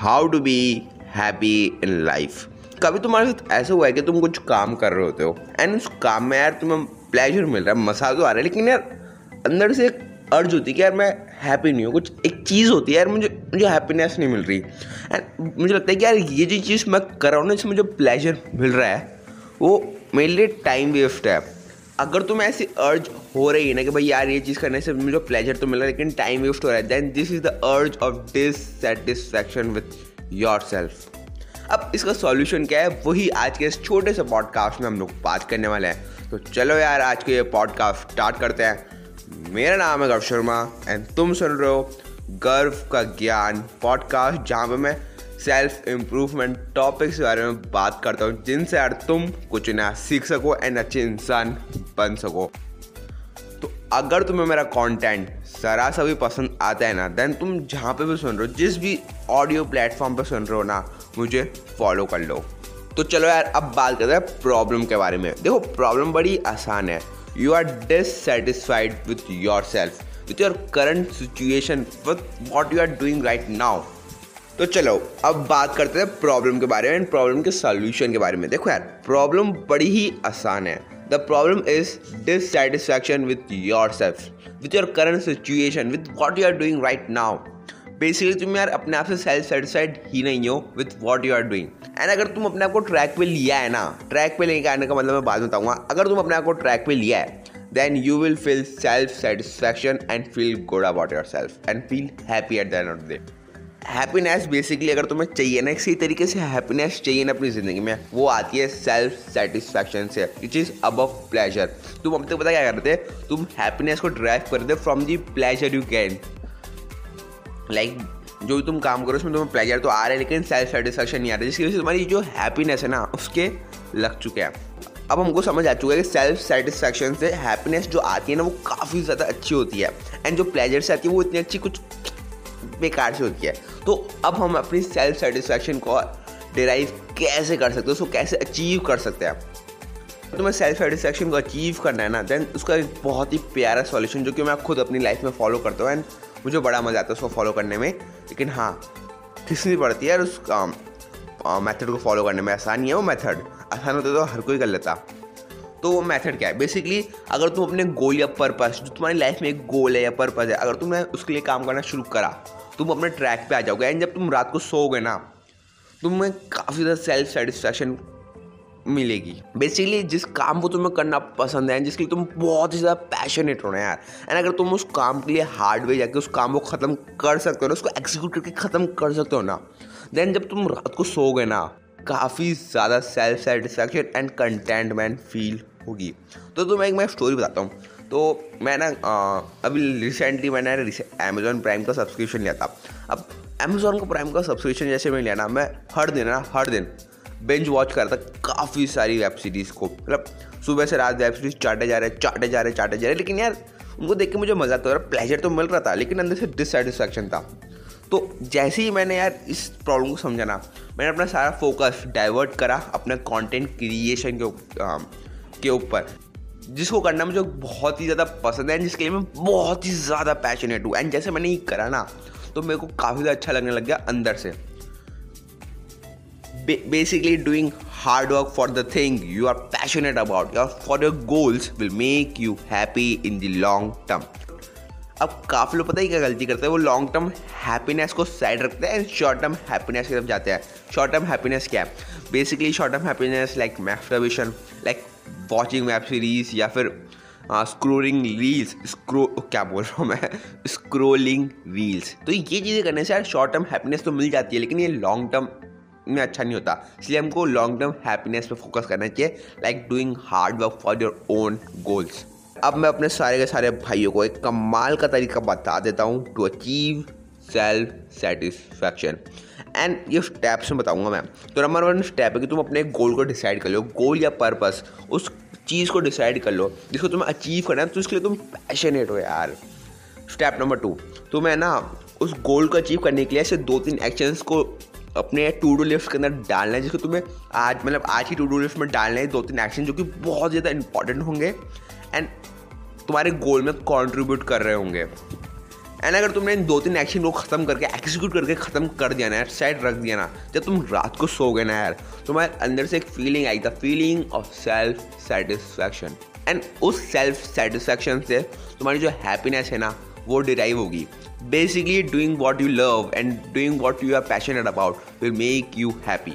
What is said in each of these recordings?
How to be happy in life. कभी तुम्हारे साथ ऐसा हुआ है कि तुम कुछ काम कर रहे होते हो एंड उस काम में यार तुम्हें प्लेजर मिल रहा है मसा तो आ रहा है, लेकिन यार अंदर से एक अर्ज़ होती है कि यार मैं हैप्पी नहीं हूँ। कुछ एक चीज़ होती है यार, मुझे मुझे हैप्पीनेस नहीं मिल रही। एंड मुझे लगता है कि यार ये जो चीज़ मैं कर रहा हूँ ना, जिसमें मुझे प्लेजर मिल रहा है, वो मेरे लिए टाइम वेस्ट है। अगर तुम्हें ऐसी अर्ज़ हो रही है ना कि भाई यार ये चीज़ करने से मुझे प्लेजर तो मिल, लेकिन टाइम वेस्ट हो रहा है then this is the urge of dissatisfaction with yourself अब इसका सॉल्यूशन क्या है? वही आज के इस छोटे से पॉडकास्ट में हम लोग बात करने वाले हैं। तो चलो यार, आज के ये पॉडकास्ट स्टार्ट करते हैं। मेरा नाम है गर्व शर्मा एंड तुम सुन रहे हो गर्व का ज्ञान पॉडकास्ट जहाँ पे मैं सेल्फ इम्प्रूवमेंट टॉपिक्स के बारे में बात करता हूँ, जिनसे यार तुम कुछ नया सीख सको एंड अच्छे इंसान बन सको। तो अगर तुम्हें मेरा कंटेंट ज़रा सा भी पसंद आता है ना देन तुम जहाँ पे भी सुन रहे हो, जिस भी ऑडियो प्लेटफॉर्म पे सुन रहे हो ना, मुझे फॉलो कर लो। तो चलो यार, अब बात करते हैं प्रॉब्लम के बारे में। देखो प्रॉब्लम बड़ी आसान है। You are dissatisfied with yourself with your current situation with what you are doing right now तो चलो, अब बात करते हैं प्रॉब्लम के बारे में एंड प्रॉब्लम के सॉल्यूशन के बारे में। देखो यार प्रॉब्लम बड़ी ही आसान है। The problem is dissatisfaction with yourself with your current situation with what you are doing right now basically तुम यार अपने आप से सेल्फ सेटिस्फाइड ही नहीं हो with what you are doing and अगर तुम अपने आप को ट्रैक पे लिया है ना ट्रैक पे लेके आने का मतलब मैं बाद में बताऊँगा, अगर तुम अपने आप को ट्रैक पे लिया है then you will feel self satisfaction and feel good about yourself and feel happy at the end of the day happiness basically अगर तुम्हें चाहिए ना इसी तरीके से हैप्पीनेस चाहिए ना अपनी ज़िंदगी में, वो आती है सेल्फ सेटिस्फैक्शन से विच इज़ अब प्लेजर तुम अब तक पता क्या करते तुम हैप्पीनेस को ड्राइव करते from the pleasure you can like जो भी तुम काम करो उसमें तुम्हें प्लेजर तो आ रहा है, लेकिन सेल्फ सेटिस्फैक्शन नहीं आ रहा, जिसकी वजह से तुम्हारी जो हैप्पीनेस है ना, उसके लग चुके हैं. अब हमको समझ आ चुका है कि सेल्फ सेटिस्फैक्शन से हैप्पीनेस जो आती है ना, वो काफ़ी ज़्यादा अच्छी होती है. एंड जो प्लेजर से आती है, वो इतनी अच्छी कुछ बेकार से होती है। तो अब हम अपनी सेल्फ सेटिस्फैक्शन को डिराइव कैसे कर सकते हैं, उसको कैसे अचीव कर सकते हैं तुम्हें सेल्फ सेटिस्फैक्शन को अचीव करना है ना देन उसका एक बहुत ही प्यारा सॉल्यूशन जो कि मैं खुद अपनी लाइफ में फॉलो करता हूँ एंड मुझे बड़ा मज़ा आता है उसको फॉलो करने में। लेकिन हाँ खिसनी पड़ती है उस मेथड को फॉलो करने में आसान है वो मेथड आसान होता तो हर कोई कर लेता। तो वो मेथड क्या है? बेसिकली अगर तुम अपने गोल या पर्पस जो तुम्हारी लाइफ में एक गोल है या पर्पस है, अगर तुमने उसके लिए काम करना शुरू करा, तुम अपने ट्रैक पे आ जाओगे एंड जब तुम रात को सोओगे ना, तुम्हें काफ़ी ज़्यादा सेल्फ सेटिस्फैक्शन मिलेगी। बेसिकली जिस काम को तुम्हें करना पसंद है, जिसके लिए तुम बहुत ही ज़्यादा पैशनेट हो ना यार एंड अगर तुम उस काम के लिए हार्ड वे जाके उस काम को ख़त्म कर सकते हो ना, उसको एग्जीक्यूट करके ख़त्म कर सकते हो ना देन जब तुम रात को सोओगे ना काफ़ी ज़्यादा self satisfaction and contentment feel होगी। तो तुम्हें एक मैं स्टोरी बताता हूँ। तो मैं ना अभी रिसेंटली मैंने अमेजोन प्राइम का सब्सक्रिप्शन लिया था। अब अमेजोन का प्राइम का सब्सक्रिप्शन जैसे मैं लिया ना, मैं हर दिन ना, हर दिन बेंच वॉच करता काफ़ी सारी वेब सीरीज़ को। मतलब सुबह से रात वेब सीरीज़ चाटे जा रहे चाटे जा रहे चाटे जा रहे लेकिन यार उनको देख के मुझे मज़ा तो प्लेजर तो मिल रहा था, लेकिन अंदर से डिससेटिस्फैक्शन था। तो जैसे ही मैंने यार इस प्रॉब्लम को समझा ना मैंने अपना सारा फोकस डाइवर्ट करा अपने कंटेंट क्रिएशन के के ऊपर, जिसको करना मुझे बहुत ही ज़्यादा पसंद है जिसके लिए मैं बहुत ही ज़्यादा पैशनेट हूँ। एंड जैसे मैंने ये करा ना तो मेरे को काफ़ी ज़्यादा अच्छा लगने लग गया अंदर से। Basically doing hard work for the thing you are passionate about. Your, for your goals will make you happy in the long term. अब काफ़ी लोग पता ही क्या गलती करते हैं? वो लॉन्ग टर्म हैप्पीनेस को साइड रखते हैं एंड शॉर्ट टर्म हैप्पीनेस की तरफ़ जाते हैं। शॉर्ट टर्म हैप्पीनेस क्या है? Basically short term happiness like masturbation like watching web series या फिर स्क्रोलिंग रील्स स्क्रो क्या बोल रहा हूँ मैं? स्क्रोलिंग रील्स तो ये चीज़ें करने से यार शॉर्ट टर्म हैप्पीनेस तो मिल जाती है, लेकिन ये लॉन्ग टर्म में अच्छा नहीं होता। इसलिए हमको लॉन्ग टर्म हैप्पीनेस पे फोकस करना चाहिए like doing hard work for your own goals अब मैं अपने सारे के सारे भाइयों को एक कमाल का तरीका बता देता हूँ to achieve self satisfaction and ये स्टेप्स में बताऊँगा मैं. तो नंबर वन स्टेप है कि तुम अपने गोल को डिसाइड कर लो. गोल या पर्पस उस चीज़ को डिसाइड कर लो जिसको तुम्हें अचीव करना है तो उसके लिए तुम पैशनेट हो यार. स्टेप नंबर टू तो मैं ना उस गोल को अचीव करने के लिए ऐसे दो तीन एक्शंस को अपने टू डू लिस्ट के अंदर डालना है जिसको तुम्हें आज मतलब आज ही टू डू लिस्ट में डालना है दो तीन एक्शन जो कि बहुत ज़्यादा इंपॉर्टेंट होंगे. एंड तुम्हारे गोल में कॉन्ट्रीब्यूट कर रहे होंगे। एंड अगर तुमने इन दो तीन एक्शन को खत्म करके एक्सिक्यूट करके खत्म कर दिया ना यार साइड रख दिया ना, जब तुम रात को सो गए ना यार, तुम्हारे अंदर से एक feeling I the feeling of self satisfaction and उस सेल्फ सेटिस्फैक्शन से तुम्हारी जो हैप्पीनेस है ना, वो डिराइव होगी। Basically doing what you love and doing what you are passionate about will make you happy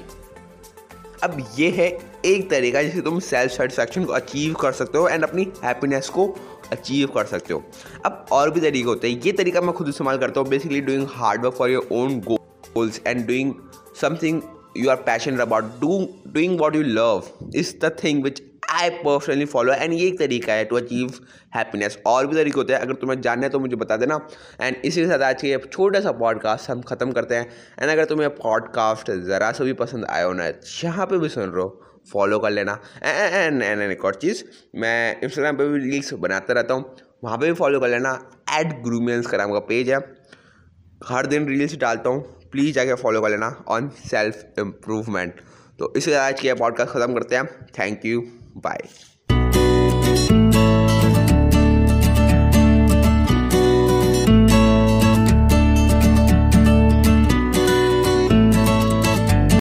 अब ये है एक तरीका जिससे तुम सेल्फ सेटिस्फैक्शन को अचीव कर सकते हो एंड अपनी हैप्पीनेस को अचीव कर सकते हो। अब और भी तरीके होते हैं। ये तरीका मैं खुद इस्तेमाल करता हूँ। Basically doing hard work for your own goals and doing something you are passion about doing what you love is the thing which I personally follow and ये एक तरीका है टू अचीव हैप्पीनेस और भी तरीके होते हैं, अगर तुम्हें जानना है तो मुझे बता देना. एंड इसी के साथ आज के छोटा सा पॉडकास्ट हम ख़त्म करते हैं. एंड अगर तुम्हें पॉडकास्ट ज़रा सा भी पसंद आया हो ना, जहाँ पर भी सुन रहे हो फॉलो कर लेना. एंड एंड एक और चीज़, मैं इंस्टाग्राम पे भी रील्स बनाता रहता हूँ. वहाँ पे भी फॉलो कर लेना. एड ग्रूमियंस का नाम का पेज है. हर दिन रील्स डालता हूँ. प्लीज़ जाके फॉलो कर लेना ऑन सेल्फ इम्प्रूवमेंट तो इसी आज के पॉडकास्ट ख़त्म करते हैं. Thank you Bye.